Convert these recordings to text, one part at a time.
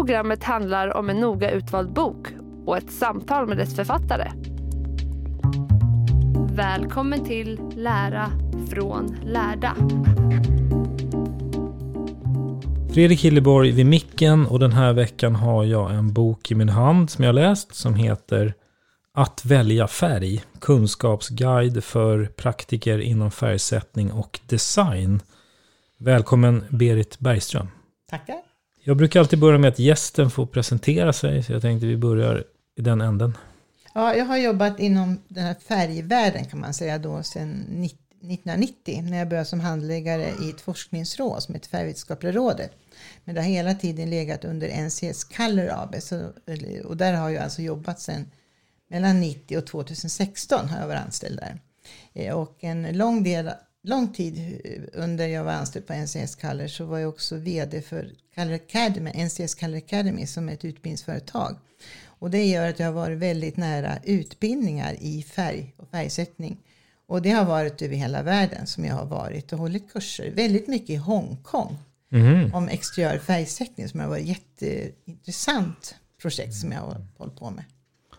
Programmet handlar om en noga utvald bok och ett samtal med dess författare. Välkommen till Lära från lärda. Fredrik Hilleborg vid micken och den här veckan har jag en bok i min hand som jag läst som heter Att välja färg, kunskapsguide för praktiker inom färgsättning och design. Välkommen Berit Bergström. Tackar. Jag brukar alltid börja med att gästen får presentera sig, så jag tänkte vi börjar i den änden. Ja, jag har jobbat inom den här färgvärlden kan man säga då sedan 1990 när jag började som handläggare i ett forskningsråd som heter Färgvetenskapliga rådet. Men det har hela tiden legat under NCS Color AB så, och där har jag alltså jobbat sedan mellan 90 och 2016 har jag varit anställd där. Eh, och en lång del lång tid under jag var anställd på NCS Color så var jag också VD för Color Academy, NCS Color Academy som är ett utbildningsföretag. Och det gör att jag har varit väldigt nära utbildningar i färg och färgsättning. Och det har varit över hela världen som jag har varit och hållit kurser. Väldigt mycket i Hongkong. Mm. Om exteriör färgsättning som har varit jätteintressant projekt som jag har hållit på med.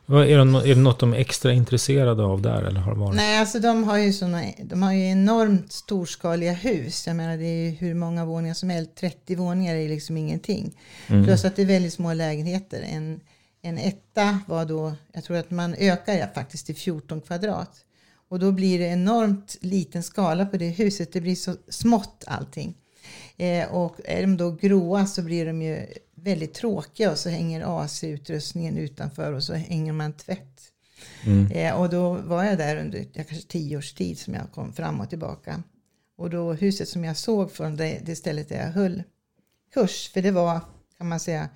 Är det, är det något de är extra intresserade av där? Eller har varit? Nej, alltså de har ju såna, de har ju enormt storskaliga hus. Jag menar det är ju hur många våningar som helst. 30 våningar är liksom ingenting. Mm. Plus att det är väldigt små lägenheter. En, en etta var då, jag tror att man ökar ja, faktiskt till 14 kvadrat. Och då blir det enormt liten skala på det huset. Det blir så smått allting. Eh, och är de då gråa så blir de ju väldigt tråkiga och så hänger AC-utrustningen utanför och så hänger man tvätt. Mm. Eh, och då var jag där under ja, kanske tio års tid som jag kom fram och tillbaka. Och då huset som jag såg från det, det stället där jag höll kurs, för det var kan man säga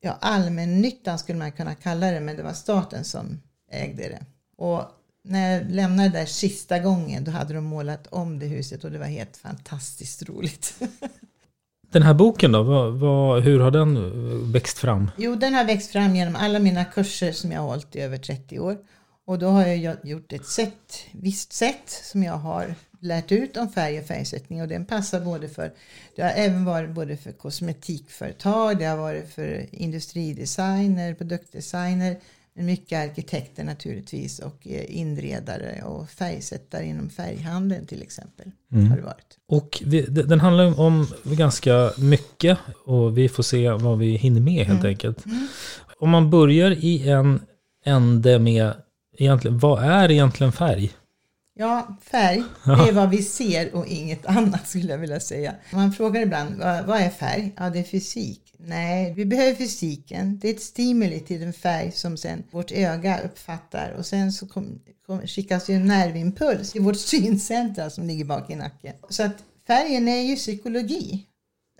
ja, allmännyttan skulle man kunna kalla det, men det var staten som ägde det. Och när jag lämnade där sista gången då hade de målat om det huset och det var helt fantastiskt roligt. Den här boken då, vad, vad, hur har den växt fram? Jo, den har växt fram genom alla mina kurser som jag har hållit i över 30 år. Och då har jag gjort ett sätt, visst sätt som jag har lärt ut om färg och färgsättning och den passar både för, det har även varit både för kosmetikföretag, det har varit för industridesigner, produktdesigner, mycket arkitekter naturligtvis och eh, inredare och färgsättare inom färghandeln till exempel. Mm. Har det varit. Och vi, den handlar om ganska mycket och vi får se vad vi hinner med helt mm. enkelt. Mm. Om man börjar i en ände med egentligen, vad är egentligen färg? Ja, färg, det är vad vi ser och inget annat skulle jag vilja säga. Man frågar ibland, vad, är färg? Ja, det är fysik. Nej, vi behöver fysiken. Det är ett stimuli till den färg som sen vårt öga uppfattar och sen så kom, kom, skickas ju en nervimpuls i vårt syncentra som ligger bak i nacken. Så att färgen är ju psykologi.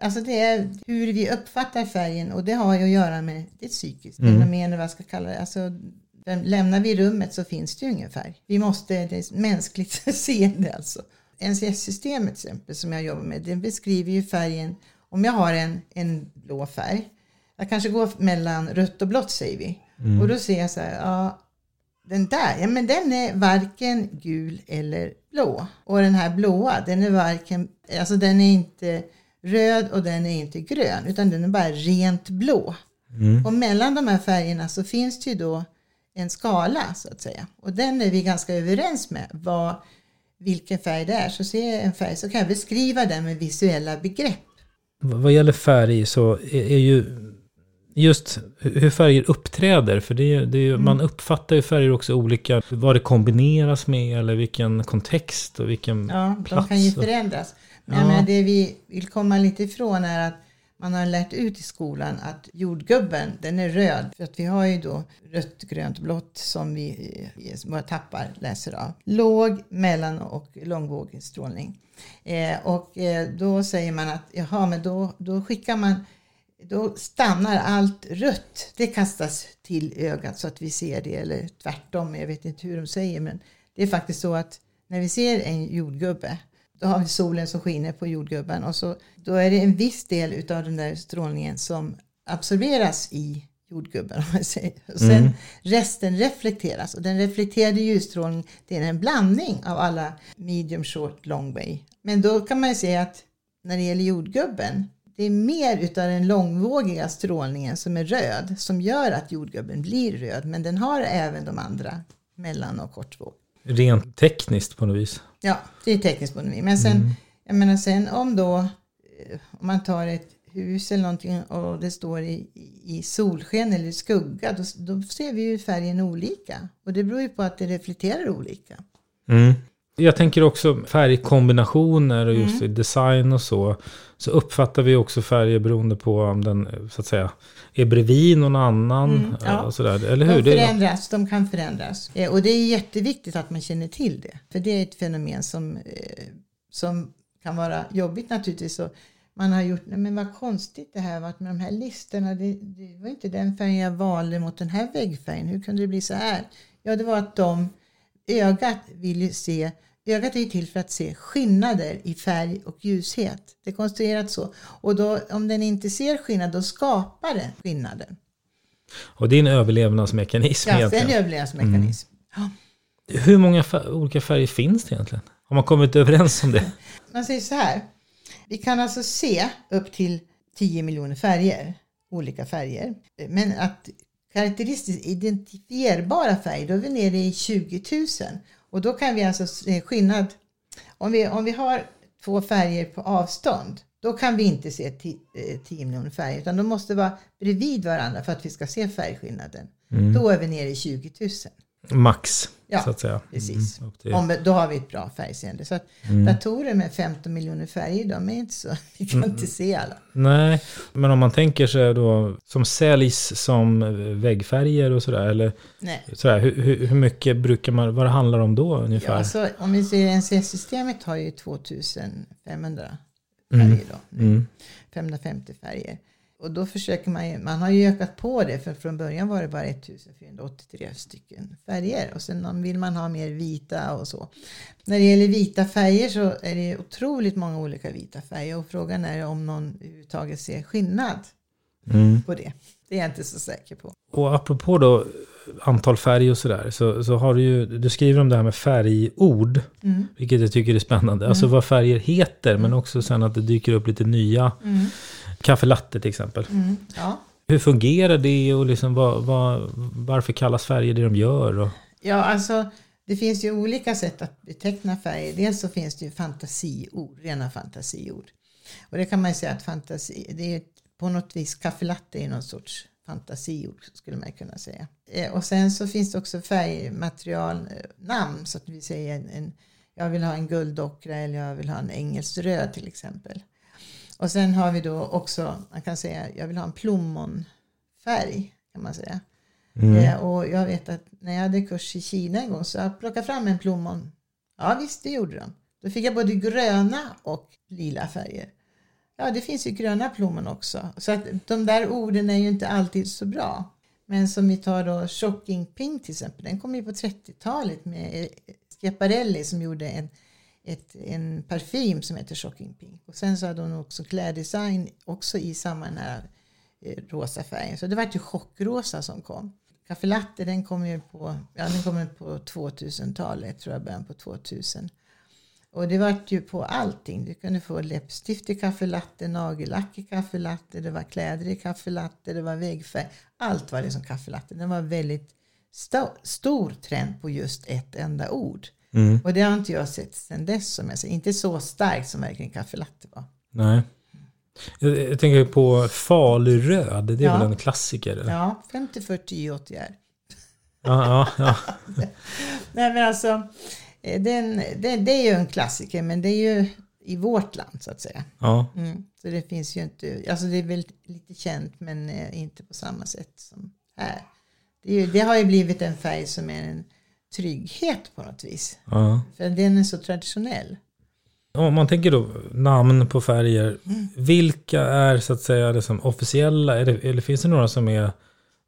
Alltså det är hur vi uppfattar färgen och det har ju att göra med det psykiskt mm. fenomen vad jag ska kalla det. Alltså, lämnar vi rummet så finns det ju ingen färg. Vi måste, det är mänskligt seende alltså. NCS-systemet till exempel som jag jobbar med, den beskriver ju färgen, om jag har en, en blå färg, jag kanske går mellan rött och blått säger vi. Mm. Och då ser jag så här, ja, den där, ja men den är varken gul eller blå. Och den här blåa, den är varken, alltså den är inte röd och den är inte grön, utan den är bara rent blå. Mm. Och mellan de här färgerna så finns det ju då en skala så att säga. Och den är vi ganska överens med. Vad, vilken färg det är. Så ser jag en färg så kan jag beskriva den med visuella begrepp. Vad gäller färg så är, är ju just hur färger uppträder. För det är, det är, mm. man uppfattar ju färger också olika. Vad det kombineras med eller vilken kontext och vilken ja, plats. De kan ju förändras. Men ja. det vi vill komma lite ifrån är att man har lärt ut i skolan att jordgubben, den är röd. För att vi har ju då rött, grönt, blått som vi, eh, våra tappar läser av. Låg, mellan och långvågig strålning. Eh, och eh, då säger man att jaha, men då, då skickar man då stannar allt rött. Det kastas till ögat så att vi ser det eller tvärtom. Jag vet inte hur de säger men det är faktiskt så att när vi ser en jordgubbe då har vi solen som skiner på jordgubben och så, då är det en viss del av den där strålningen som absorberas i jordgubben. Om man säger. Och sen mm. resten reflekteras och den reflekterade ljusstrålningen det är en blandning av alla medium, short, long way. Men då kan man ju säga att när det gäller jordgubben det är mer utav den långvågiga strålningen som är röd som gör att jordgubben blir röd. Men den har även de andra mellan och kortvåg. Rent tekniskt på något vis? Ja, det är något vis. Men sen, mm. jag menar sen om då, eh, om man tar ett hus eller någonting och det står i, i solsken eller i skugga, då, då ser vi ju färgen olika. Och det beror ju på att det reflekterar olika. Mm. Jag tänker också färgkombinationer och just mm. design och så. Så uppfattar vi också färger beroende på om den så att säga är bredvid någon annan. Mm, ja. och sådär. Eller hur? De förändras, de kan förändras. Eh, och det är jätteviktigt att man känner till det. För det är ett fenomen som, eh, som kan vara jobbigt naturligtvis. Och man har gjort, nej men vad konstigt det här varit med de här listorna. Det, det var inte den färgen jag valde mot den här väggfärgen. Hur kunde det bli så här? Ja, det var att de ögat ville se Ögat är till för att se skillnader i färg och ljushet. Det är konstruerat så. Och då, om den inte ser skillnad, då skapar den skillnaden. Och det är en överlevnadsmekanism ja, egentligen? Ja, en överlevnadsmekanism. Mm. Ja. Hur många olika färger finns det egentligen? Har man kommit överens om det? Man säger så här. Vi kan alltså se upp till 10 miljoner färger, olika färger. Men att karaktäristiskt identifierbara färger, då är vi nere i 20 000. Och då kan vi alltså se skillnad. Om vi, om vi har två färger på avstånd, då kan vi inte se 10 eh, miljoner färger, utan de måste vara bredvid varandra för att vi ska se färgskillnaden. Mm. Då är vi nere i 20 000 max. Ja, så att säga. precis. Mm. Om, då har vi ett bra färgseende. Så mm. datorer med 15 miljoner färger, de är inte så, vi kan mm. inte se alla. Nej, men om man tänker sig då som säljs som väggfärger och sådär, eller Nej. sådär, hur, hur, hur mycket brukar man, vad det handlar om då ungefär? Ja, alltså, om vi ser NCS-systemet har ju 2500 mm. färger då. 550 mm. färger. Och då försöker man ju, man har ju ökat på det för från början var det bara 1483 stycken färger och sen vill man ha mer vita och så. När det gäller vita färger så är det otroligt många olika vita färger och frågan är om någon överhuvudtaget ser skillnad mm. på det. Det är jag inte så säker på. Och apropå då antal färger och sådär, så, så har du ju, du skriver om det här med färgord, mm. vilket jag tycker är spännande. Alltså mm. Alltså vad färger heter, men också sen att det dyker upp lite nya mm. Kaffe latte till exempel. Mm, ja. Hur fungerar det och liksom vad, vad, varför kallas färger det de gör? Och... Ja, alltså det finns ju olika sätt att beteckna färger. Dels så finns det ju fantasiord, rena fantasiord. Och det kan man ju säga att fantasi, det är på något vis kaffe latte är någon sorts fantasiord skulle man kunna säga. Eh, och sen så finns det också färgmaterialnamn så att vi säger en, en jag vill ha en guldockra eller jag vill ha en engelsk röd till exempel. Och sen har vi då också, man kan säga, jag vill ha en plommonfärg kan man säga. Mm. Eh, och jag vet att när jag hade kurs i Kina en gång så jag plockade fram en plommon. Ja visst, det gjorde de. Då fick jag både gröna och lila färger. Ja, det finns ju gröna plommon också. Så att de där orden är ju inte alltid så bra. Men som vi tar då Shocking Pink till exempel. Den kom ju på 30-talet med Schiaparelli som gjorde en ett, en parfym som heter Shocking Pink. Och sen så hade hon också kläddesign också i samma här eh, rosa färgen. Så det var ju chockrosa som kom. Café Latte den kom ju på, ja, den kom på 2000-talet, tror jag, början på 2000. Och det var ju på allting. Du kunde få läppstift i kaffelatte, nagellack i kaffelatte, det var kläder i kaffelatte, det var väggfärg. Allt var liksom kaffelatte. Det Den var väldigt st stor trend på just ett enda ord. Mm. Och det har inte jag sett sedan dess. Som jag säger. Inte så starkt som verkligen kaffe latte var. Nej. Jag, jag tänker på faluröd, det är ja. väl en klassiker? Ja, 50-40 åtgärd. Ja, ja, ja. Nej men alltså, eh, den, den, det är ju en klassiker men det är ju i vårt land så att säga. Ja. Mm, så det finns ju inte, alltså det är väl lite känt men eh, inte på samma sätt som här. Det, ju, det har ju blivit en färg som är en trygghet på något vis. Ja. För den är så traditionell. Om man tänker då namn på färger. Mm. Vilka är så att säga liksom officiella? Det, eller finns det några som är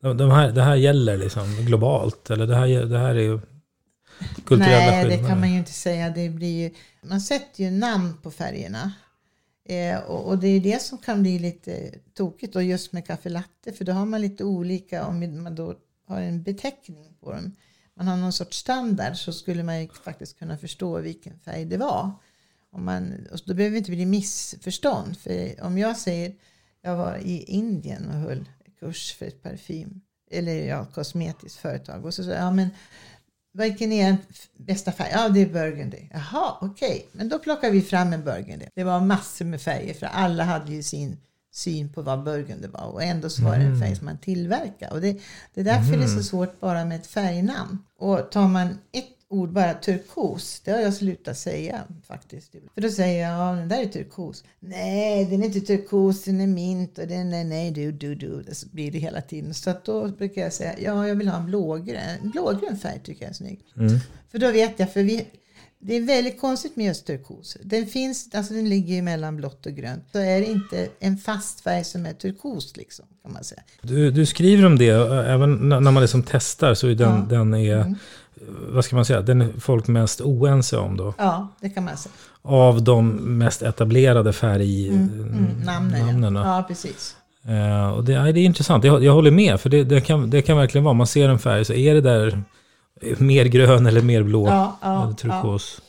de här, det här gäller liksom globalt? Eller det här, det här är ju kulturella Nej, skillnader? det kan man ju inte säga. Det blir ju, man sätter ju namn på färgerna. Eh, och, och, det är det som kan bli lite tokigt och just med kaffe latte. För då har man lite olika, om man då har en beteckning på dem. Man har någon sorts standard så skulle man ju faktiskt kunna förstå vilken färg det var. Om man, och då behöver det inte bli missförstånd. För om jag säger, jag var i Indien och höll kurs för ett parfym, eller ja, kosmetiskt företag. Och så sa ja men vilken är bästa färg? Ja, det är burgundy. Jaha, okej. Okay. Men då plockar vi fram en burgundy. Det var massor med färger för alla hade ju sin syn på vad burgundy var. Och ändå så var det en mm. färg som man tillverkade. Och det, det är därför mm. det är så svårt bara med ett färgnamn. Och tar man ett ord bara turkos. Det har jag slutat säga faktiskt. För då säger jag, ja den där är turkos. Nej, den är inte turkos, den är mint och den är nej du du du. Det blir det hela tiden. Så att då brukar jag säga, ja jag vill ha en blågrön. En blågrön färg tycker jag är snygg. Mm. För då vet jag, för vi, det är väldigt konstigt med just turkos. Den finns, alltså den ligger mellan blått och grönt. Så är det inte en fast färg som är turkos liksom, kan man säga. Du, du skriver om det, även när man liksom testar så är den, ja. den är mm vad ska man säga, den är folk mest oense om då. Ja, det kan man säga. Av de mest etablerade färgnamnen. Mm, mm, namnen, ja. ja, precis. Uh, och det, det är intressant, jag, jag håller med. För det, det, kan, det kan verkligen vara, man ser en färg så är det där mer grön eller mer blå. Ja, ja, eller turkos. Ja.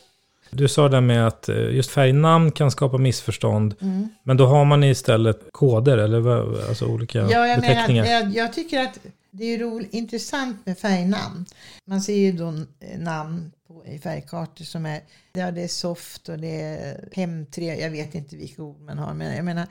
Du sa det med att eh, just färgnamn kan skapa missförstånd. Mm. Men då har man istället koder eller alltså olika ja, jag beteckningar. Menar, jag, jag tycker att det är ju intressant med färgnamn. Man ser ju då eh, namn på, i färgkartor som är, ja, det är soft och det är hem3, jag vet inte vilka ord man har. Men jag menar,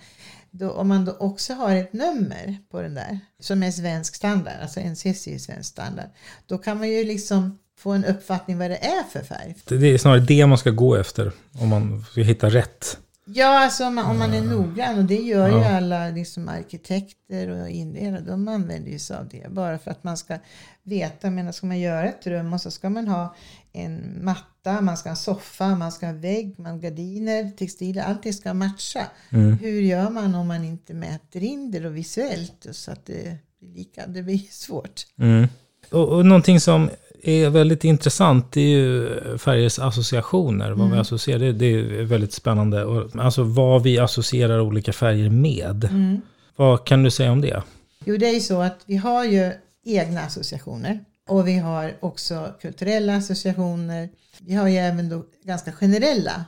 då, om man då också har ett nummer på den där som är svensk standard, alltså NCC är svensk standard, då kan man ju liksom få en uppfattning vad det är för färg. Det är snarare det man ska gå efter om man ska hitta rätt. Ja, alltså om man, om man är noggrann och det gör ja. ju alla liksom arkitekter och inredare. De använder ju sig av det bara för att man ska veta. Men ska man göra ett rum och så ska man ha en matta, man ska ha en soffa, man ska ha vägg, man gardiner, textiler. Allting ska matcha. Mm. Hur gör man om man inte mäter in det då visuellt så att det blir lika? Det blir svårt. Mm. Och, och någonting som är väldigt intressant det är ju färgers associationer. Vad mm. vi associerar, det, det, är väldigt spännande. Och, alltså vad vi associerar olika färger med. Mm. Vad kan du säga om det? Jo, det är ju så att vi har ju egna associationer. Och vi har också kulturella associationer. Vi har ju även då ganska generella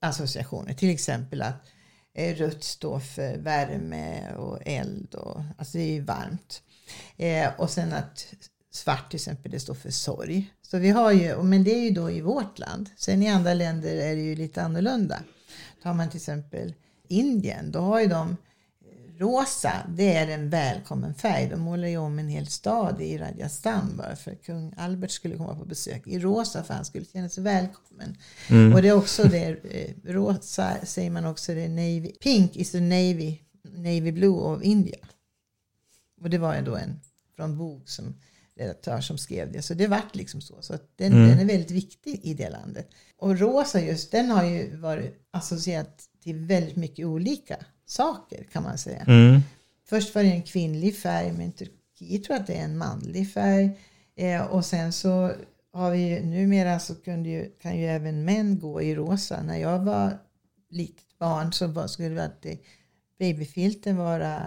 associationer. Till exempel att eh, rött står för värme och eld. Och, alltså det är ju varmt. Eh, och sen att svart till exempel, det står för sorg. Så vi har ju, men det är ju då i vårt land. Sen i andra länder är det ju lite annorlunda. Tar man till exempel Indien, då har ju de rosa, det är en välkommen färg. De målar ju om en hel stad i Rajasthan bara för att kung Albert skulle komma på besök i rosa för han skulle känna sig välkommen. Mm. Och det är också det, eh, rosa säger man också, det är navy, pink is the navy, navy blue of India. Och det var ju då en från bok som redaktör som skrev det. Så det vart liksom så. Så den, mm. den, är väldigt viktig i det landet. Och rosa just, den har ju varit associerad till väldigt mycket olika saker kan man säga. Mm. Först var det en kvinnlig färg, men Turkiet tror att det är en manlig färg. Eh, och sen så har vi ju, numera så ju, kan ju även män gå i rosa. När jag var litet barn så var, skulle alltid babyfilten vara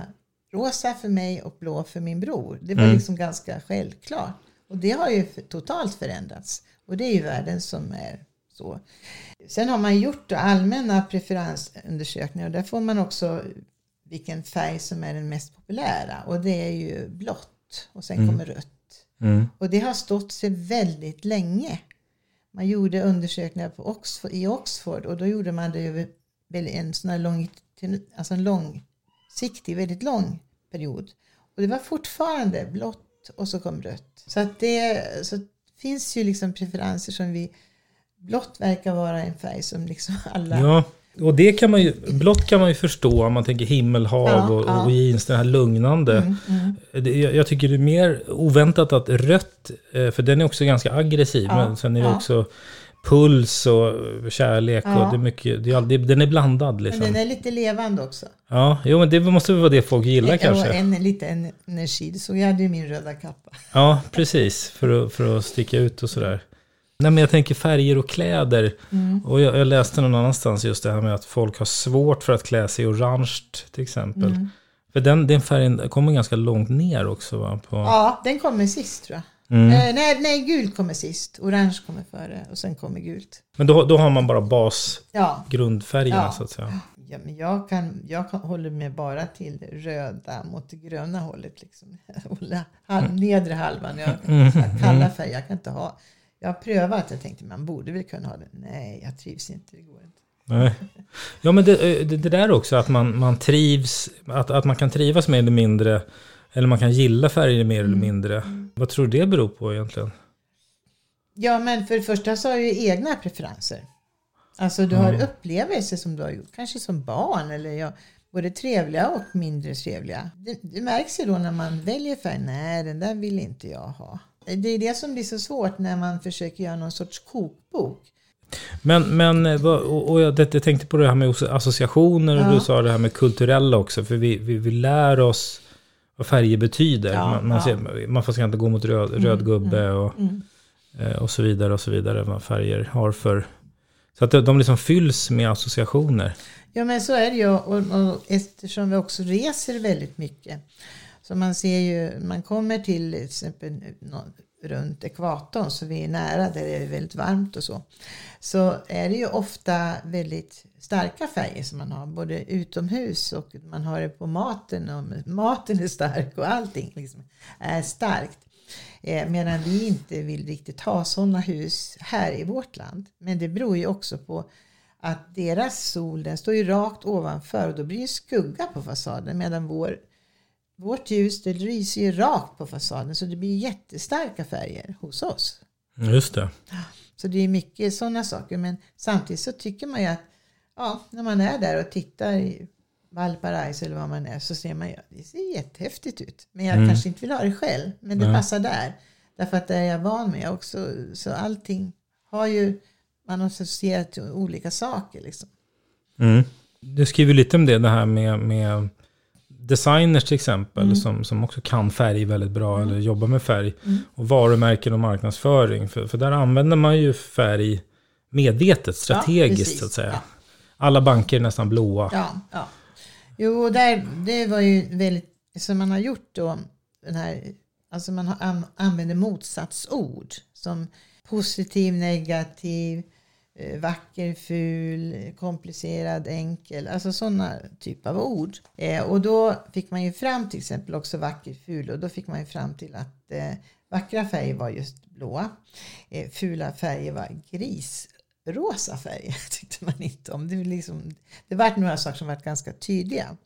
rosa för mig och blå för min bror. Det var Mm. liksom ganska självklart. Och det har ju totalt förändrats. Och det är ju världen som är så. Sen har man gjort allmänna preferensundersökningar och där får man också vilken färg som är den mest populära. Och det är ju blått och sen kommer rött. Mm. Och det har stått sig väldigt länge. Man gjorde undersökningar på Oxford, i Oxford och då gjorde man det över en sån här lång, alltså en långsiktig, väldigt lång period. Och det var fortfarande blått och så kom rött. Så att det så finns ju liksom preferenser som vi, blått verkar vara en färg som liksom alla Ja, och det kan man ju, blått kan man ju förstå om man tänker himmelhav Ja, och, ja. och jeans, det här lugnande. Det, jag, jag tycker det är mer oväntat att rött, eh, för den är också ganska aggressiv, Ja, men sen är det också puls och kärlek och Ja. det är mycket, det är, det, den är blandad Men liksom. den är lite levande också. Ja, jo men det måste väl vara det folk gillar och kanske. en, lite en- energi. Det såg jag hade ju min röda kappa. Ja, precis. För att, för att sticka ut och sådär. Nej, men jag tänker färger och kläder. Mm. Och jag, jag läste någon annanstans just det här med att folk har svårt för att klä sig i orange till exempel. Mm. För den, den färgen kommer ganska långt ner också va? På, Ja, den kommer sist tror jag. Mm. Eh, nej, nej, gult kommer sist. Orange kommer före och sen kommer gult. Men då, då har man bara Ja, basgrundfärgerna Ja. så att säga. ja men jag, kan, jag kan, håller mig bara till röda mot det gröna hållet. Liksom. Halv, nedre halvan. Jag, Mm. så här kalla färger, jag kan inte ha. Jag har prövat, jag tänkte man borde väl kunna ha det. Nej, jag trivs inte, det går inte. Nej. Ja men det, det, det där också att man, man trivs, att, att man kan trivas mer eller mindre. Eller man kan gilla färger mer Mm. eller mindre. Vad tror du det beror på egentligen? Ja, men för det första så har du ju egna preferenser. Alltså du har upplevelser som du har gjort, kanske som barn eller ja, både trevliga och mindre trevliga. Det, det märks ju då när man väljer färg, nej den där vill inte jag ha. Det är det som blir så svårt när man försöker göra någon sorts kokbok. Men, men eh, och, jag, tänkte på det här med associationer och Ja. du sa det här med kulturella också. För vi, vi, vi lär oss vad färger betyder. Ja, man, man, ja. ser, man får inte gå mot röd, röd gubbe och, mm. eh, och så vidare. och så vidare. Vad färger har för... Så att de- de liksom fylls med associationer. Ja men så är det ju och, och eftersom vi också reser väldigt mycket. Så man ser ju, man kommer till till exempel runt ekvatorn så vi är nära där det är väldigt varmt och så. Så är det ju ofta väldigt starka färger som man har både utomhus och man har det på maten och maten är stark och allting liksom är starkt. Eh, medan vi inte vill riktigt ha sådana hus här i vårt land. Men det beror ju också på att deras sol den står ju rakt ovanför och då blir det skugga på fasaden medan vår, vårt ljus det lyser ju rakt på fasaden så det blir jättestarka färger hos oss. Just det. Så det är mycket sådana saker men samtidigt så tycker man ju att ja, när man är där och tittar i Valparaiso eller vad man är så ser man ju att det ser jättehäftigt ut. Men jag kanske inte vill ha det själv men det Nej. passar där. Därför att det är jag van med också. Så allting har ju man associerat till olika saker liksom. Mm. Du skriver lite om det, det här med, med designers till exempel, Mm. som, som också kan färg väldigt bra, eller jobbar med färg. Och varumärken och marknadsföring. För, för där använder man ju färg medvetet, strategiskt precis. så att säga. Ja. Alla banker är nästan blåa. Ja, ja. Jo, där, det var ju väldigt, som man har gjort då, den här, alltså man har an, använder motsatsord som positiv, negativ, Eh, vacker, ful, komplicerad, enkel, alltså sådana typer av ord. Eh, och då fick man ju fram till exempel också vacker, ful och då fick man ju fram till att eh, vackra färger var just blåa, eh, fula färger var gris rosa färger tyckte man inte om. Det, var liksom, det var några saker som var ganska tydliga.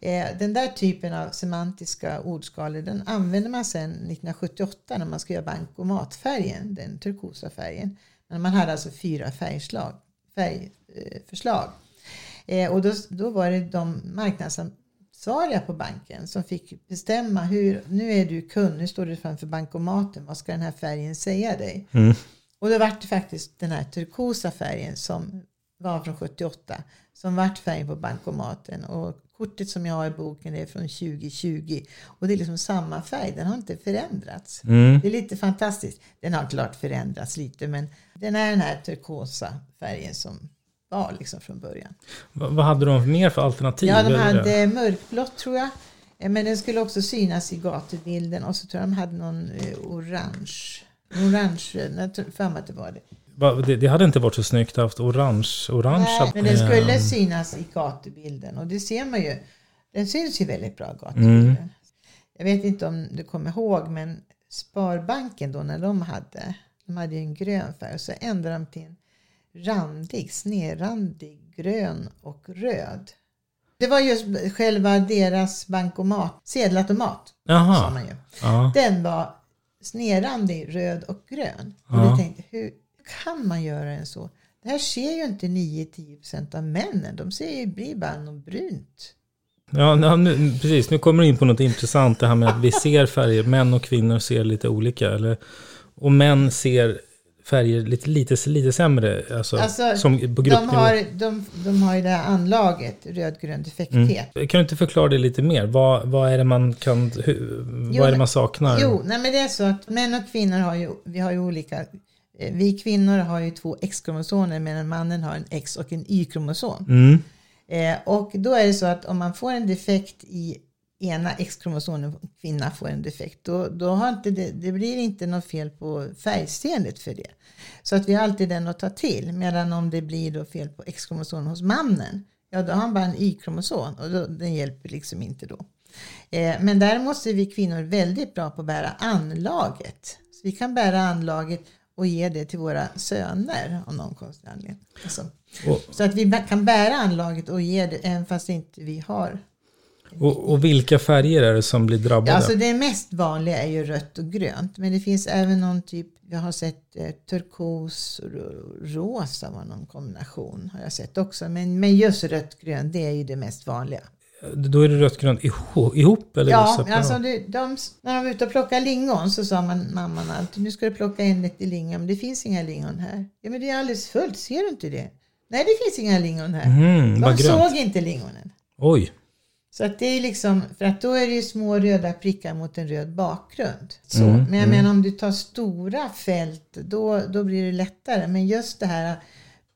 Eh, den där typen av semantiska ordskalor den använde man sedan 1978 när man ska göra bankomatfärgen, den turkosa färgen. Men man hade alltså fyra färgslag, färgförslag. Eh, och då, då var det de marknadsansvariga på banken som fick bestämma hur, nu är du kund, nu står du framför bankomaten, vad ska den här färgen säga dig? Mm. Och då var det faktiskt den här turkosa färgen som var från 78 som vart färg på bankomaten. Och kortet som jag har i boken är från 2020. Och det är liksom samma färg, den har inte förändrats. Mm. Det är lite fantastiskt. Den har klart förändrats lite men den är den här turkosa färgen som var liksom från början. Va- vad hade de mer för alternativ? Ja, de hade mörkblått tror jag. Eh, Men den skulle också synas i gatubilden och så tror jag de hade någon eh, orange. Orange, eh, jag tror för mig att det var det. Det, det hade inte varit så snyggt att ha orange, orangea... Nej, men den skulle synas i gatubilden och det ser man ju. Den syns ju väldigt bra gatubilden. Mm. Jag vet inte om du kommer ihåg men Sparbanken då när de hade, de hade ju en grön färg och så ändrade de till en randig, snedrandig grön och röd. Det var just själva deras bankomat, sedelautomat sa Jaha. man ju. Ja. Den var snedrandig, röd och grön. Och Ja. tänkte, hur kan man göra en så? Det här ser ju inte 9-10% av männen. De ser ju blir bara något brunt. Ja, nu, precis. Nu kommer du in på något intressant. Det här med att vi ser färger. Män och kvinnor ser lite olika. Eller, och män ser färger lite, lite, lite sämre. Alltså, Alltså, som på de, gruppnivå. har, de, de har ju det här anlaget, rödgrön defekthet. Kan du inte förklara det lite mer? Vad, vad är det man kan... Hur, vad är det man saknar? Jo, nej men det är så att män och kvinnor har ju, vi har ju olika, vi kvinnor har ju två X-kromosomer medan mannen har en X och en Y-kromosom. Mm. Eh, och då är det så att om man får en defekt i ena X-kromosomen, kvinna får en defekt, då, då har inte det, det blir inte något fel på färgseendet för det. Så att vi har alltid den att ta till. Medan om det blir då fel på X-kromosomen hos mannen, ja då har han bara en Y-kromosom och då, den hjälper liksom inte då. Eh, men däremot är vi kvinnor väldigt bra på att bära anlaget. Så vi kan bära anlaget och ge det till våra söner av någon konstig anledning. Alltså, Och, så att vi kan bära anlaget och ge det även fast inte vi har. och, och vilka färger är det som blir drabbade? Ja, alltså det mest vanliga är ju rött och grönt. Men det finns även någon typ, jag har sett eh, turkos och ro- rosa var någon kombination har jag sett också. Men, men just rött grönt det är ju det mest vanliga. Då är det rött grönt ihop, eller Ja, alltså det, de, när de var ute och plockade lingon så sa man, mamman alltid, nu ska du plocka en lite lingon, men det finns inga lingon här. Ja, men det är alldeles fullt, ser du inte det? Nej, det finns inga lingon här. Vad de såg inte lingonen. Oj. Så att det är liksom, för att då är det ju små röda prickar mot en röd bakgrund. Så. Mm, men jag menar om du tar stora fält, då, då blir det lättare. Men just det här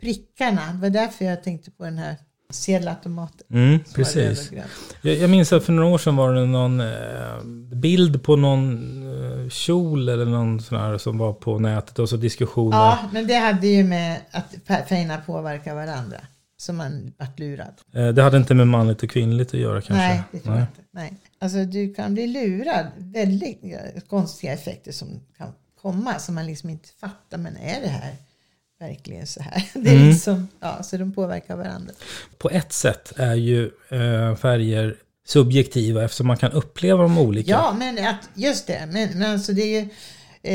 prickarna, det var därför jag tänkte på den här sedelautomaten. Mm, som precis. Jag, jag minns att för några år sedan var det någon eh, bild på någon eh, kjol eller någon sån här som var på nätet och så diskussioner. Ja, men det hade ju med att färgerna påverkar varandra. Så man vart lurad. Eh, det hade inte med manligt och kvinnligt att göra kanske? Nej, det tror jag inte. Nej. Alltså du kan bli lurad. Väldigt konstiga effekter som kan komma som man liksom inte fattar. Men är det här verkligen så här? Det är Mm. liksom, ja, så de påverkar varandra. På ett sätt är ju eh, färger subjektiva eftersom man kan uppleva dem olika. Ja, men att, just det. Men, men alltså det är ju,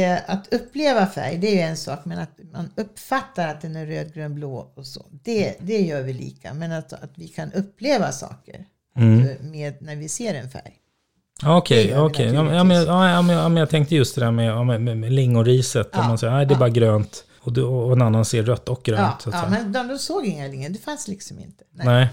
eh, att uppleva färg, det är ju en sak. Men att man uppfattar att den är röd, grön, blå och så. Det, det gör vi lika. Men att, att vi kan uppleva saker Mm. eh, med när vi ser en färg. Okej, vi okej. Ja, men- ja, men, ja, men, ja, men jag tänkte just det där med, med, med, lingoriset. Ja, man säger nej, det är bara grönt. Och, du, och en annan ser rött och grönt. Ja, så att ja men de, de såg inga linjer. Det fanns liksom inte. Nej. Nej.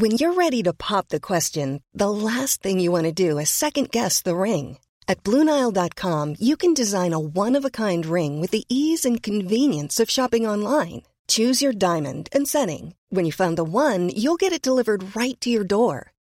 When you're ready to pop the question, the last thing you want to do is second guess the ring. At Bluenile.com, you can design a one of a kind ring with the ease and convenience of shopping online. Choose your diamond and setting. When you find the one, you'll get it delivered right to your door.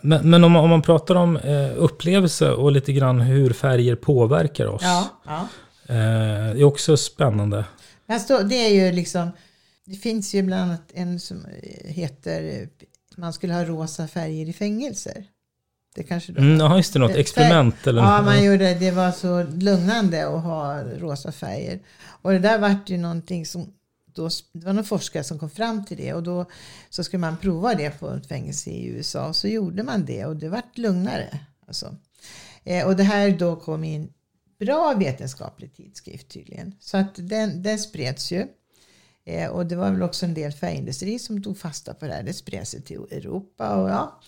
Men, men om, man, om man pratar om eh, upplevelse och lite grann hur färger påverkar oss. Ja, ja. Eh, det är också spännande. Alltså, det är ju liksom, det finns ju bland annat en som heter man skulle ha rosa färger i fängelser. Det kanske mm, ja, just det, något experiment eller Ja, man gjorde det. Det var så lugnande att ha rosa färger. Och det där vart ju någonting som då, det var någon forskare som kom fram till det och då så skulle man prova det på ett fängelse i USA och så gjorde man det och det vart lugnare. Alltså. Eh, och det här då kom en bra vetenskaplig tidskrift tydligen. Så att den, den spreds ju. Eh, och det var väl också en del färgindustri som tog fasta på det här. Det spred sig till Europa och ja.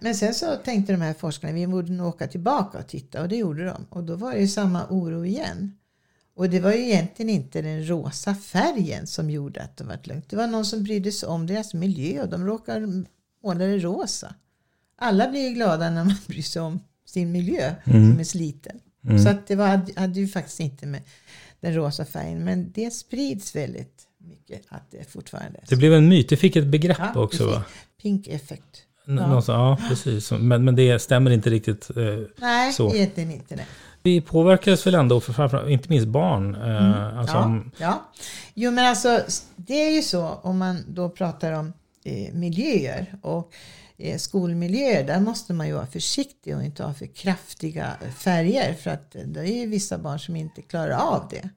Men sen så tänkte de här forskarna vi borde nog åka tillbaka och titta och det gjorde de. Och då var det ju samma oro igen. Och det var ju egentligen inte den rosa färgen som gjorde att det var lugnt. Det var någon som brydde sig om deras miljö och de råkade måla det rosa. Alla blir ju glada när man bryr sig om sin miljö mm. som är sliten. Mm. Så att det var, hade ju faktiskt inte med den rosa färgen. Men det sprids väldigt mycket att det fortfarande är Det blev en myt. Det fick ett begrepp ja, också va? Pink effect. Ja. ja, precis. Men, men det stämmer inte riktigt eh, Nej, så. egentligen inte det. Vi påverkades väl ändå, för inte minst barn. Eh, mm. Alltså, ja, ja. Jo men alltså, det är ju så om man då pratar om eh, miljöer och eh, skolmiljöer. Där måste man ju vara försiktig och inte ha för kraftiga färger. För att det är ju vissa barn som inte klarar av det.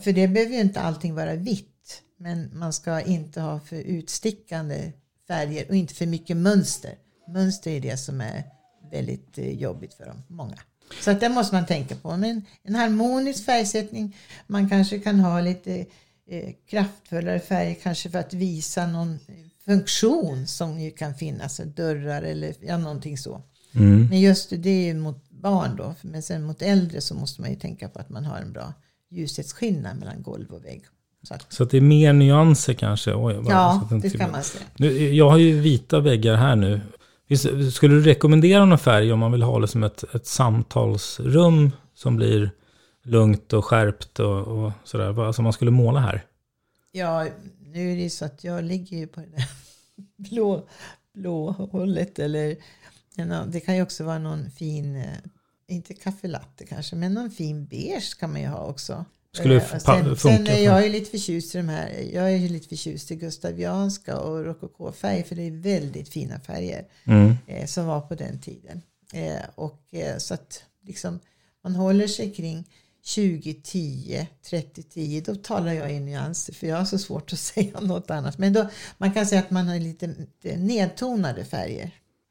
För det behöver ju inte allting vara vitt. Men man ska inte ha för utstickande färger och inte för mycket mönster. Mönster är det som är väldigt eh, jobbigt för dem, många. Så att det måste man tänka på. Men en harmonisk färgsättning, man kanske kan ha lite eh, kraftfullare färger kanske för att visa någon funktion som ju kan finnas, dörrar eller ja, någonting så. Mm. Men just det är ju mot barn då. Men sen mot äldre så måste man ju tänka på att man har en bra ljushetsskillnad mellan golv och vägg. Så att, så att det är mer nyanser kanske? Oj, ja, det, det kan man säga. Nu, jag har ju vita väggar här nu. Skulle du rekommendera någon färg om man vill ha det som ett, ett samtalsrum som blir lugnt och skärpt och, och sådär? Alltså man skulle måla här? Ja, nu är det ju så att jag ligger ju på det där blå, blå hållet. Eller, det kan ju också vara någon fin, eh, inte kaffelatte kanske, men någon fin beige kan man ju ha också. Skulle eh, sen, sen är jag är lite förtjust i de här. Jag är ju lite förtjust i gustavianska och rokokofärger för det är väldigt fina färger mm. eh, som var på den tiden. Eh, och eh, så att liksom man håller sig kring 2010, 3010, då talar jag i nyanser för jag har så svårt att säga något annat. Men då, man kan säga att man har lite nedtonade färger.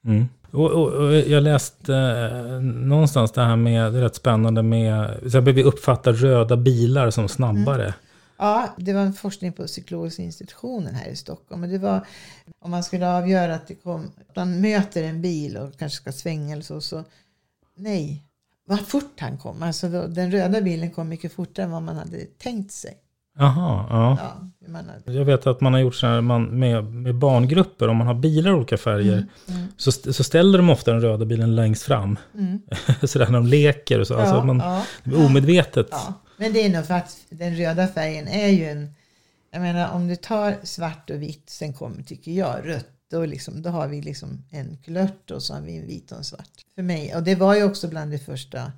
Mm. Och, och, och, jag läste eh, någonstans det här med, det är rätt spännande med, exempel vi uppfattar röda bilar som snabbare. Mm. Ja, det var en forskning på psykologiska institutionen här i Stockholm. Och det var om man skulle avgöra att det kom, man möter en bil och kanske ska svänga eller så, så nej, vad fort han kom. Alltså den röda bilen kom mycket fortare än vad man hade tänkt sig. Jaha, ja. ja jag vet att man har gjort så här man, med, med barngrupper, om man har bilar i olika färger, mm, mm. Så, så ställer de ofta den röda bilen längst fram. Mm. Sådär när de leker och så. Alltså ja, alltså man, ja. Omedvetet. Ja. Men det är nog för att den röda färgen är ju en, jag menar om du tar svart och vitt, sen kommer, tycker jag, rött. Då, liksom, då har vi liksom en klört och så har vi en vit och en svart. För mig. Och det var ju också bland de första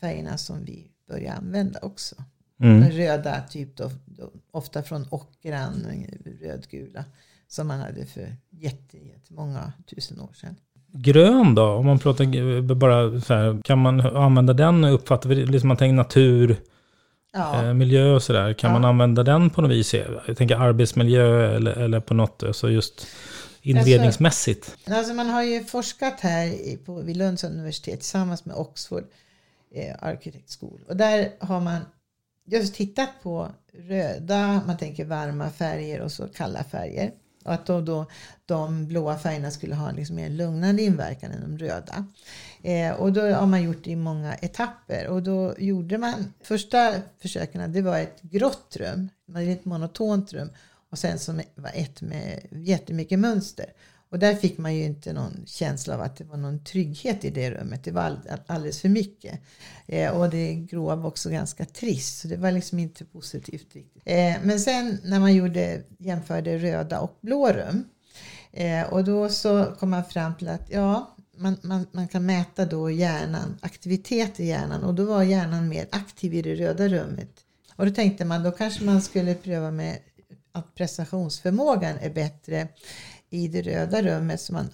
färgerna som vi började använda också. Mm. Röda, typ då, då, ofta från ockran, rödgula. Som man hade för jättemånga tusen år sedan. Grön då? Om man pratar bara så här, kan man använda den och uppfatta, liksom man tänker natur, ja. eh, miljö och sådär. Kan ja. man använda den på något vis? Jag tänker arbetsmiljö eller, eller på något, alltså just inredningsmässigt. Alltså, alltså man har ju forskat här på, vid Lunds universitet tillsammans med Oxford eh, Architect School. Och där har man just tittat på röda, man tänker varma färger och så kalla färger. Och att då, då de blåa färgerna skulle ha en liksom mer lugnande inverkan än de röda. Eh, och då har man gjort det i många etapper. Och då gjorde man, första försöken det var ett grått rum, ett monotont rum. Och sen som var ett med jättemycket mönster. Och där fick man ju inte någon känsla av att det var någon trygghet i det rummet. Det var alldeles för mycket. Eh, och det gråa var också ganska trist. Så det var liksom inte positivt riktigt. Eh, men sen när man gjorde, jämförde röda och blå rum. Eh, och då så kom man fram till att ja, man, man, man kan mäta då hjärnan, aktivitet i hjärnan. Och då var hjärnan mer aktiv i det röda rummet. Och då tänkte man då kanske man skulle pröva med att prestationsförmågan är bättre i det röda rummet så man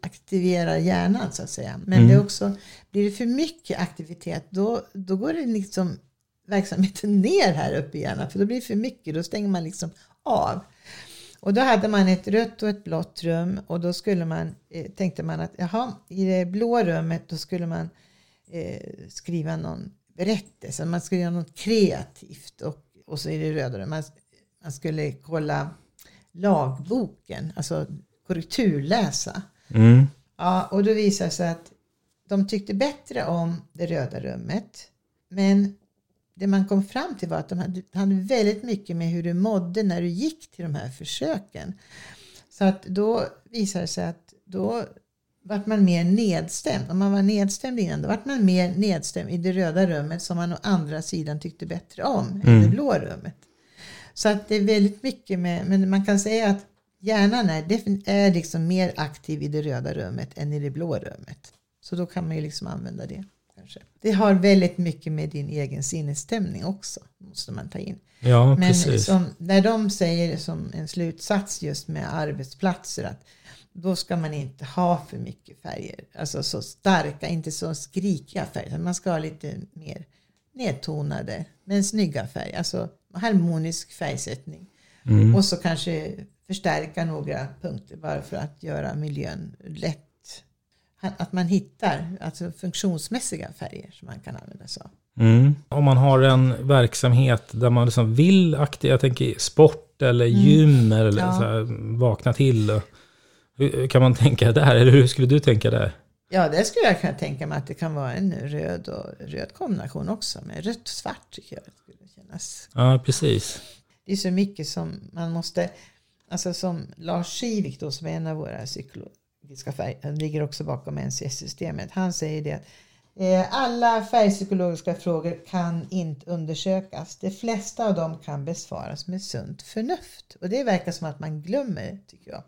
aktiverar hjärnan så att säga. Men mm. det också, blir det för mycket aktivitet då, då går det liksom verksamheten ner här uppe i hjärnan. För då blir det för mycket, då stänger man liksom av. Och då hade man ett rött och ett blått rum och då skulle man, eh, tänkte man att jaha, i det blå rummet då skulle man eh, skriva någon berättelse, man skulle göra något kreativt och, och så i det röda rummet, man, man skulle kolla lagboken, alltså korrekturläsa. Mm. Ja, och då visade det sig att de tyckte bättre om det röda rummet. Men det man kom fram till var att de hade, hade väldigt mycket med hur du mådde när du gick till de här försöken. Så att då visade det sig att då vart man mer nedstämd. Om man var nedstämd innan, då vart man mer nedstämd i det röda rummet som man å andra sidan tyckte bättre om mm. i det blå rummet. Så att det är väldigt mycket med, men man kan säga att hjärnan är, är liksom mer aktiv i det röda rummet än i det blå rummet. Så då kan man ju liksom använda det. Kanske. Det har väldigt mycket med din egen sinnesstämning också. Måste man ta in. Ja, Men precis. Som, när de säger som en slutsats just med arbetsplatser att då ska man inte ha för mycket färger. Alltså så starka, inte så skrikiga färger. Man ska ha lite mer nedtonade men snygga färger. Alltså harmonisk färgsättning. Mm. Och så kanske förstärka några punkter bara för att göra miljön lätt. Att man hittar alltså funktionsmässiga färger som man kan använda sig av. Mm. Om man har en verksamhet där man liksom vill aktivera, jag tänker sport eller mm. gym eller ja. så här, vakna till. Hur kan man tänka där? Eller hur skulle du tänka där? Ja, det skulle jag kunna tänka mig att det kan vara en röd och röd kombination också. Men rött och svart tycker jag kännas. Ja, precis. Det är så mycket som man måste, alltså som Lars Skivik då som är en av våra psykologiska färg, han ligger också bakom NCS-systemet. Han säger det att eh, alla färgpsykologiska frågor kan inte undersökas. De flesta av dem kan besvaras med sunt förnuft. Och det verkar som att man glömmer, tycker jag.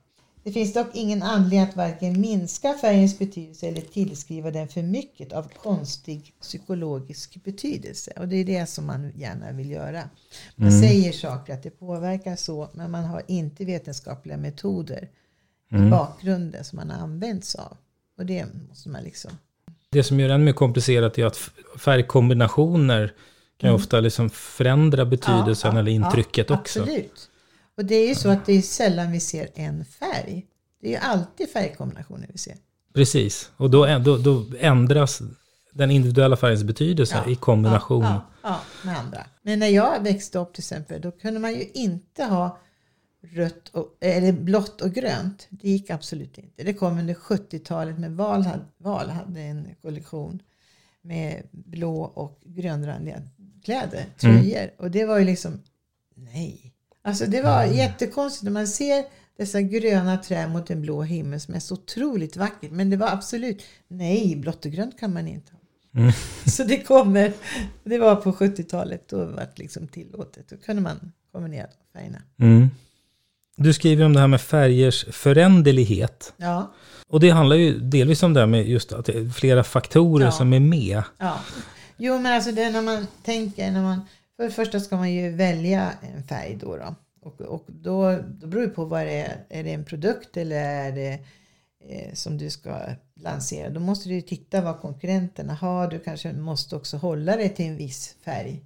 Det finns dock ingen anledning att varken minska färgens betydelse eller tillskriva den för mycket av konstig psykologisk betydelse. Och det är det som man gärna vill göra. Man mm. säger saker att det påverkar så, men man har inte vetenskapliga metoder mm. i bakgrunden som man har använt sig av. Och det måste man liksom... Det som gör det ännu mer komplicerat är att färgkombinationer kan mm. ofta liksom förändra betydelsen ja, eller intrycket ja, också. Absolut. Och det är ju så att det är sällan vi ser en färg. Det är ju alltid färgkombinationer vi ser. Precis, och då, då, då ändras den individuella färgens betydelse ja, i kombination. Ja, ja, med andra. Men när jag växte upp till exempel, då kunde man ju inte ha rött och, eller blått och grönt. Det gick absolut inte. Det kom under 70-talet med Val hade, Val hade en kollektion med blå och grönrandiga kläder, tröjor. Mm. Och det var ju liksom, nej, Alltså det var mm. jättekonstigt när man ser dessa gröna träd mot en blå himmel som är så otroligt vackert. Men det var absolut, nej, blått och grönt kan man inte ha. Mm. Så det kommer, det var på 70-talet, då var det liksom tillåtet. Då kunde man kombinera färgerna. Mm. Du skriver om det här med färgers föränderlighet. Ja. Och det handlar ju delvis om det här med just att det är flera faktorer ja. som är med. Ja. Jo, men alltså det är när man tänker, när man för det första ska man ju välja en färg då. då. Och, och då, då beror det på vad det är. Är det en produkt eller är det eh, som du ska lansera? Då måste du titta vad konkurrenterna har. Du kanske måste också hålla dig till en viss färg.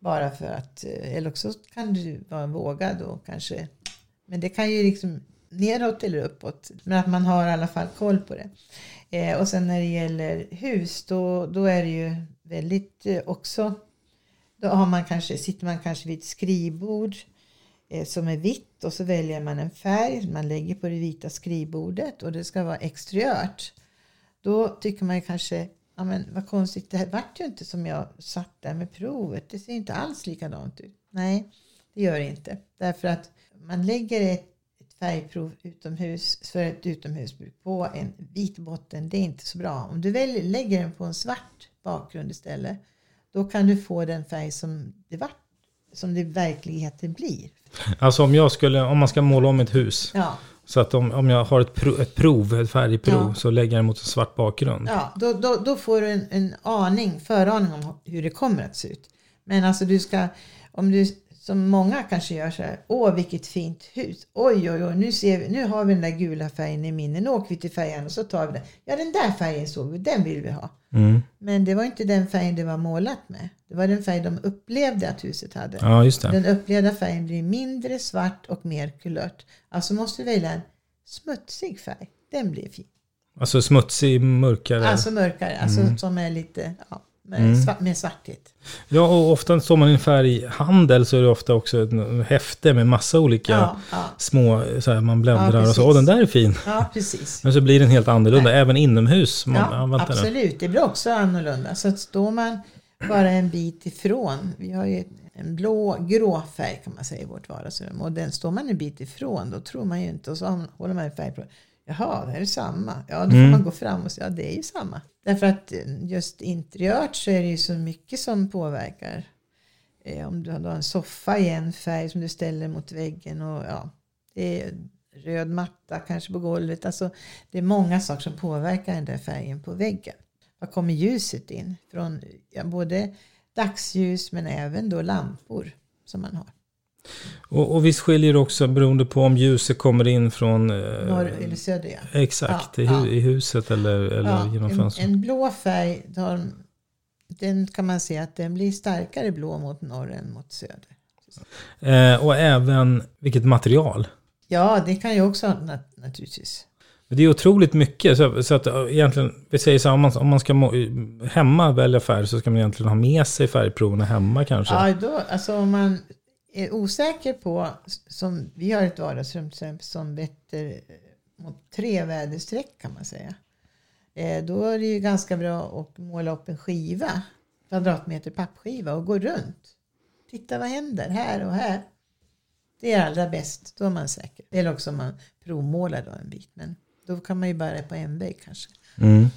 Bara för att, eh, eller också kan du vara vågad och kanske, men det kan ju liksom neråt eller uppåt. Men att man har i alla fall koll på det. Eh, och sen när det gäller hus då, då är det ju väldigt eh, också då har man kanske, sitter man kanske vid ett skrivbord eh, som är vitt och så väljer man en färg man lägger på det vita skrivbordet och det ska vara exteriört. Då tycker man kanske, ja men vad konstigt, det här vart ju inte som jag satt där med provet. Det ser inte alls likadant ut. Nej, det gör det inte. Därför att man lägger ett, ett färgprov utomhus för ett utomhusbruk på en vit botten. Det är inte så bra. Om du väljer, lägger den på en svart bakgrund istället. Då kan du få den färg som det vart som det verkligheten blir. Alltså om jag skulle, om man ska måla om ett hus. Ja. Så att om, om jag har ett, prov, ett prov, ett färgprov, Ja. så lägger jag den mot en svart bakgrund. Ja, då, då, då får du en, en aning, föraning om hur det kommer att se ut. Men alltså du ska, om du som många kanske gör så här, åh vilket fint hus, oj oj oj, nu, ser vi, nu har vi den där gula färgen i minne, nu åker vi till färgen och så tar vi den. Ja den där färgen såg vi, den vill vi ha. Mm. Men det var inte den färgen det var målat med. Det var den färg de upplevde att huset hade. Ja, just det. Den upplevda färgen blir mindre svart och mer kulört. Alltså måste du välja en smutsig färg. Den blir fin. Alltså smutsig, mörkare. Alltså mörkare, alltså Mm. som är lite ja, med, Mm. svart, med svarthet. Ja, och ofta står man i en färghandel så är det ofta också ett häfte med massa olika Ja, ja. små, så här, man bläddrar Ja, och så, åh den där är fin. Ja, precis. Men så blir den helt annorlunda, även inomhus. Man, nu. absolut. Det blir också annorlunda. Så att står man bara en bit ifrån. Vi har ju en blå, grå färg kan man säga i vårt vardagsrum. Och den står man en bit ifrån då tror man ju inte. Och så håller man en färg på. Jaha, det här är samma. Ja, då får Mm. man gå fram och säga ja, det är ju samma. Därför att eh, just interiört så är det ju så mycket som påverkar. Eh, om du har en soffa i en färg som du ställer mot väggen och ja, det är röd matta kanske på golvet. Alltså, det är många saker som påverkar den där färgen på väggen. Var kommer ljuset in? Från ja, både dagsljus men även då lampor som man har. Och, och visst skiljer det också beroende på om ljuset kommer in från... eh, Norr eller söder ja. Exakt, Ja, i, ja. i huset eller, eller Ja, genom en, fönstret. en blå färg, tar, den kan man se att den blir starkare blå mot norr än mot söder. Eh, och även vilket material. Ja, det kan ju också nat- naturligtvis. Det är otroligt mycket. Så, så att eh, egentligen, vi säger så här, om man, om man ska må, hemma välja färg så ska man egentligen ha med sig färgproverna hemma kanske. Ja, då, alltså om man är osäker på, som vi har ett vardagsrum till exempel som vetter eh, mot tre väderstreck kan man säga. Eh, då är det ju ganska bra att måla upp en skiva, kvadratmeter pappskiva och gå runt. Titta vad händer här och här. Det är allra bäst, då är man säker. Eller också om man provmålar då en bit, men då kan man ju bara på en vägg kanske. Mm.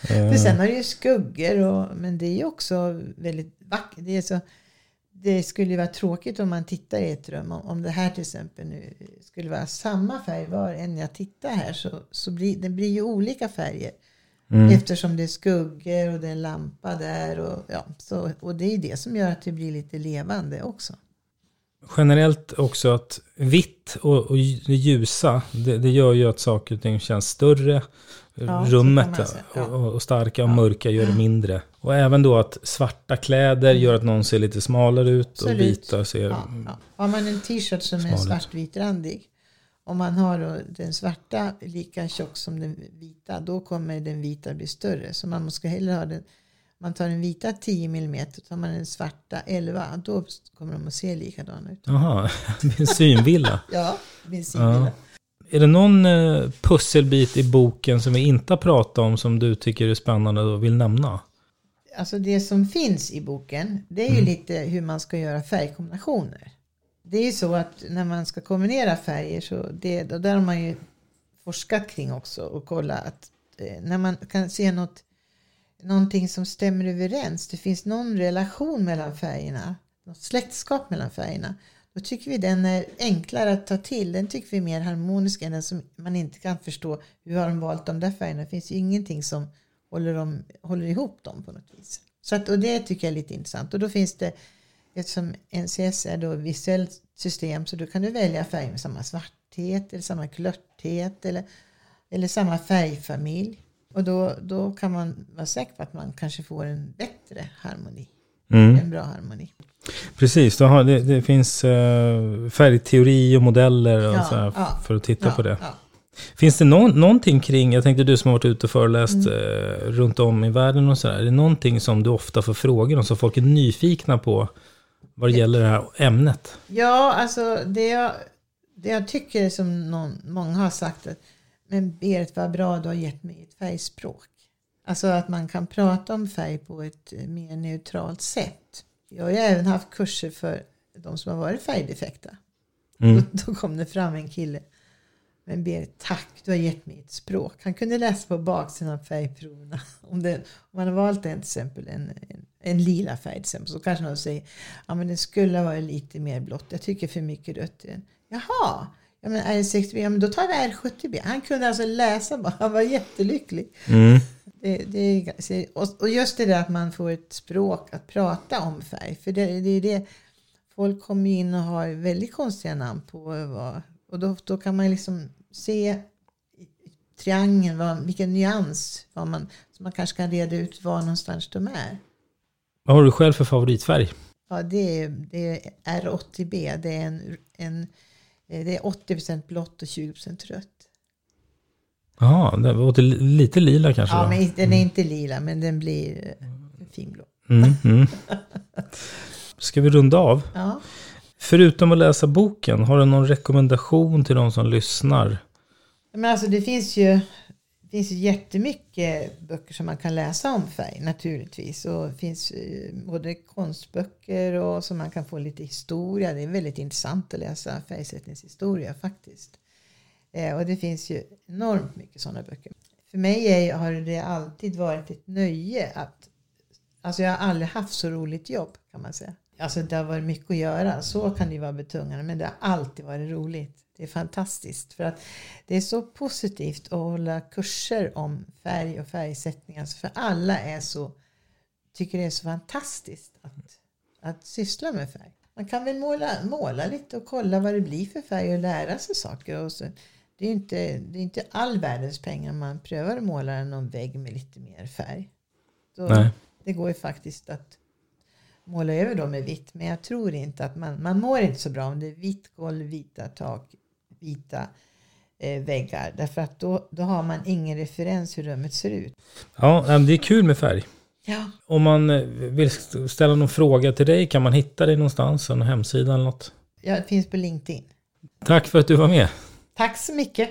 För sen har det ju skuggor, och, men det är ju också väldigt vackert. Det, är så, det skulle ju vara tråkigt om man tittar i ett rum. Om, det här till exempel nu skulle vara samma färg var än jag tittar här så, så blir det blir ju olika färger. Mm. Eftersom det är skuggor och det är en lampa där. Och, ja, så, och det är det som gör att det blir lite levande också. Generellt också att vitt och, och ljusa, det, det gör ju att saker och ting känns större. Ja, Rummet ja. och, och starka och mörka gör det mindre. Och även då att svarta kläder gör att någon ser lite smalare ut och Absolut. vita ser... Ja, ja. Har man en t-shirt som är Smalare. svartvitrandig. Om man har den svarta lika tjock som den vita. Då kommer den vita bli större. Så man måste hellre ha den. Man tar den vita 10 mm. Tar man den svarta 11. Då kommer de att se likadana ut. Jaha, det är en synvilla. Ja, min synvilla. Är det någon eh, pusselbit i boken som vi inte har pratat om som du tycker är spännande och vill nämna? Alltså det som finns i boken. Det är ju lite hur man ska göra färgkombinationer. Det är ju så att när man ska kombinera färger så det, och där har man ju forskat kring också och kolla att eh, när man kan se något någonting som stämmer överens. Det finns någon relation mellan färgerna. Något släktskap mellan färgerna. Då tycker vi den är enklare att ta till. Den tycker vi är mer harmonisk än den som man inte kan förstå. Hur har de valt de där färgerna? Det finns ju ingenting som håller, dem, håller ihop dem på något vis. Så att, och det tycker jag är lite intressant. Och då finns det, eftersom NCS är då visuellt system så då kan du välja färg med samma svarthet eller samma klörthet eller, eller samma färgfamilj. Och då, då kan man vara säker på att man kanske får en bättre harmoni. Mm. En bra harmoni. Precis, har, det, det finns eh, färgteori och modeller och Ja, här, ja. för att titta Ja, på det. Finns det någon, någonting kring, jag tänkte du som har varit ute och föreläst Mm. eh, runt om i världen och sådär. Är det någonting som du ofta får frågor om, som folk är nyfikna på vad det gäller det här ämnet? Ja, alltså det jag, det jag tycker som någon, många har sagt att men Berit vad bra du har gett mig ett färgspråk. Alltså att man kan prata om färg på ett mer neutralt sätt. Jag har ju även haft kurser för de som har varit färgdefekta. Mm. Då, då, kom det fram en kille. Men Berit, tack, du har gett mig ett språk. Han kunde läsa på baksidan av färgproverna. Om, det, om man har valt en, till exempel en, en, en lila färg till exempel, så kanske någon säger ja men det skulle ha varit lite mer blått. Jag tycker för mycket rött i den. Jaha, ja men är det 60 ja men då tar vi R70B. Han kunde alltså läsa bara, han var jättelycklig. Mm. Det, det, och just det där att man får ett språk att prata om färg. För det, det är det, folk kommer in och har väldigt konstiga namn på vad, och då, då kan man liksom se triangeln, vad, vilken nyans, vad man, så man kanske kan reda ut var någonstans de är. Vad har du själv för favoritfärg? Ja, det är, det är R80B. Det är, en, en, det är 80% blått och 20% rött. Ja, det låter lite lila kanske? Ja, då. men den är mm. inte lila, men den blir finblå. Mm, mm. Ska vi runda av? Ja. Förutom att läsa boken, har du någon rekommendation till de som lyssnar? Men alltså det finns ju det finns jättemycket böcker som man kan läsa om färg naturligtvis. Och det finns eh, både konstböcker och som man kan få lite historia. Det är väldigt intressant att läsa färgsättningshistoria faktiskt. Eh, och det finns ju enormt mycket sådana böcker. För mig är, har det alltid varit ett nöje att... Alltså jag har aldrig haft så roligt jobb kan man säga. Alltså det har varit mycket att göra, så kan det vara betungande. Men det har alltid varit roligt. Det är fantastiskt. För att det är så positivt att hålla kurser om färg och färgsättning. Alltså för alla är så, tycker det är så fantastiskt att, att syssla med färg. Man kan väl måla, måla lite och kolla vad det blir för färg och lära sig saker. Och så, det, är inte, det är inte all världens pengar man prövar att måla någon vägg med lite mer färg. Då, det går ju faktiskt att måla över dem med vitt. Men jag tror inte att man, man mår inte så bra om det är vitt golv, vita tak, vita eh, väggar. Därför att då, då har man ingen referens hur rummet ser ut. Ja, det är kul med färg. Ja. Om man eh, vill ställa någon fråga till dig, kan man hitta dig någonstans? En hemsida eller något? Ja, det finns på LinkedIn. Tack för att du var med. Tack så mycket.